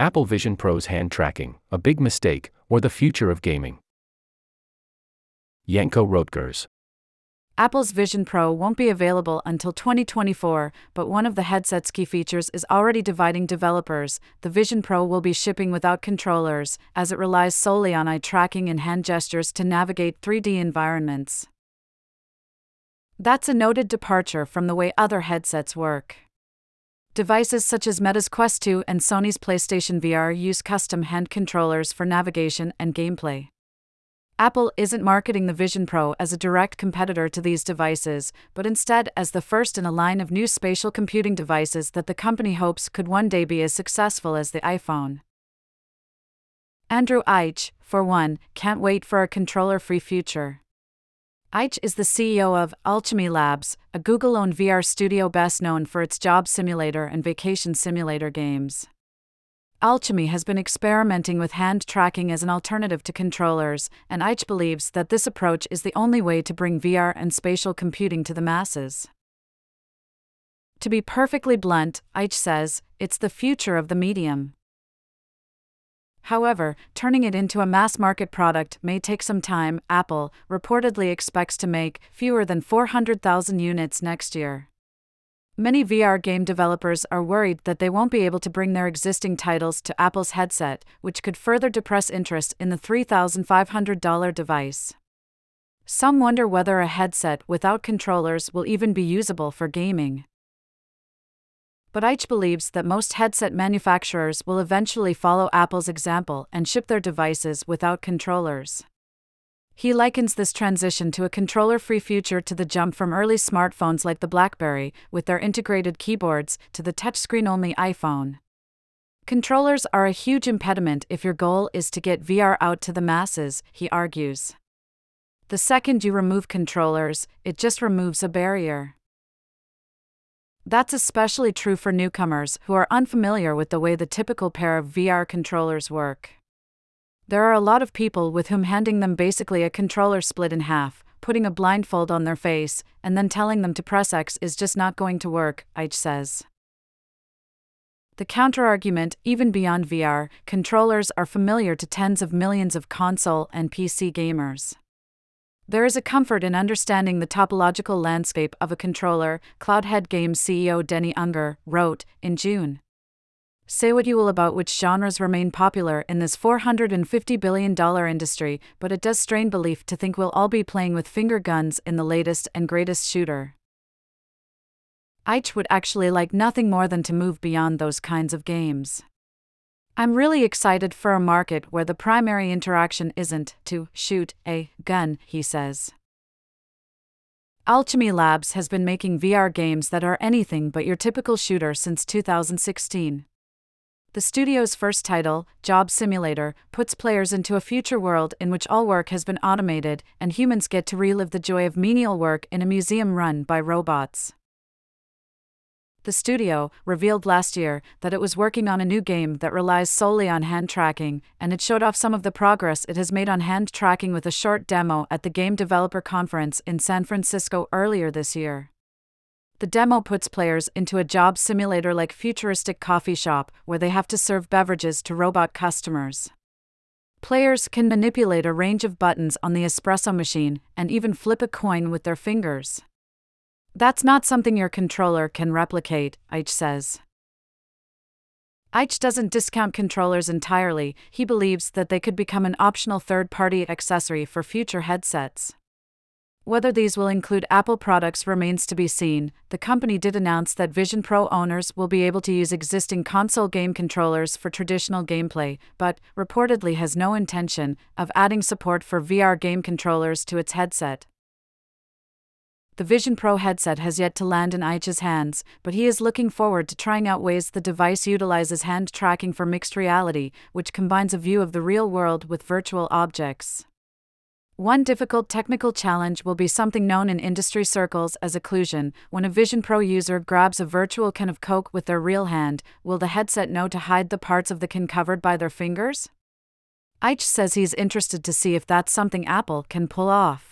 Apple Vision Pro's hand tracking, a big mistake, or the future of gaming. Janko Roettgers. Apple's Vision Pro won't be available until 2024, but one of the headset's key features is already dividing developers. The Vision Pro will be shipping without controllers, as it relies solely on eye tracking and hand gestures to navigate 3D environments. That's a noted departure from the way other headsets work. Devices such as Meta's Quest 2 and Sony's PlayStation VR use custom hand controllers for navigation and gameplay. Apple isn't marketing the Vision Pro as a direct competitor to these devices, but instead as the first in a line of new spatial computing devices that the company hopes could one day be as successful as the iPhone. Andrew Eich, for one, can't wait for a controller free future. Eich is the CEO of Owlchemy Labs, a Google owned VR studio best known for its job simulator and vacation simulator games. Owlchemy has been experimenting with hand tracking as an alternative to controllers, and Eich believes that this approach is the only way to bring VR and spatial computing to the masses. To be perfectly blunt, Eich says, it's the future of the medium. However, turning it into a mass market product may take some time. Apple reportedly expects to make fewer than 400,000 units next year. Many VR game developers are worried that they won't be able to bring their existing titles to Apple's headset, which could further depress interest in the $3,500 device. Some wonder whether a headset without controllers will even be usable for gaming but Eich believes that most headset manufacturers will eventually follow Apple's example and ship their devices without controllers. He likens this transition to a controller free future to the jump from early smartphones like the Blackberry, with their integrated keyboards, to the touchscreen only iPhone. Controllers are a huge impediment if your goal is to get VR out to the masses, he argues. The second you remove controllers, it just removes a barrier. That's especially true for newcomers who are unfamiliar with the way the typical pair of VR controllers work. There are a lot of people with whom handing them basically a controller split in half, putting a blindfold on their face, and then telling them to press X is just not going to work, Eich says. The counterargument, even beyond VR, controllers are familiar to tens of millions of console and PC gamers. There is a comfort in understanding the topological landscape of a controller, Cloudhead Games CEO Denny Unger wrote in June. Say what you will about which genres remain popular in this $450 billion industry, but it does strain belief to think we'll all be playing with finger guns in the latest and greatest shooter. Eich would actually like nothing more than to move beyond those kinds of games. I'm really excited for a market where the primary interaction isn't to shoot a gun, he says. Owlchemy Labs has been making VR games that are anything but your typical shooter since 2016. The studio's first title, Job Simulator, puts players into a future world in which all work has been automated and humans get to relive the joy of menial work in a museum run by robots. The studio revealed last year that it was working on a new game that relies solely on hand tracking, and it showed off some of the progress it has made on hand tracking with a short demo at the Game Developer Conference in San Francisco earlier this year. The demo puts players into a job simulator like futuristic coffee shop where they have to serve beverages to robot customers. Players can manipulate a range of buttons on the espresso machine and even flip a coin with their fingers. That's not something your controller can replicate, Eich says. Eich doesn't discount controllers entirely, he believes that they could become an optional third party accessory for future headsets. Whether these will include Apple products remains to be seen. The company did announce that Vision Pro owners will be able to use existing console game controllers for traditional gameplay, but reportedly has no intention of adding support for VR game controllers to its headset. The Vision Pro headset has yet to land in Eich's hands, but he is looking forward to trying out ways the device utilizes hand tracking for mixed reality, which combines a view of the real world with virtual objects. One difficult technical challenge will be something known in industry circles as occlusion. When a Vision Pro user grabs a virtual can of Coke with their real hand, will the headset know to hide the parts of the can covered by their fingers? Eich says he's interested to see if that's something Apple can pull off.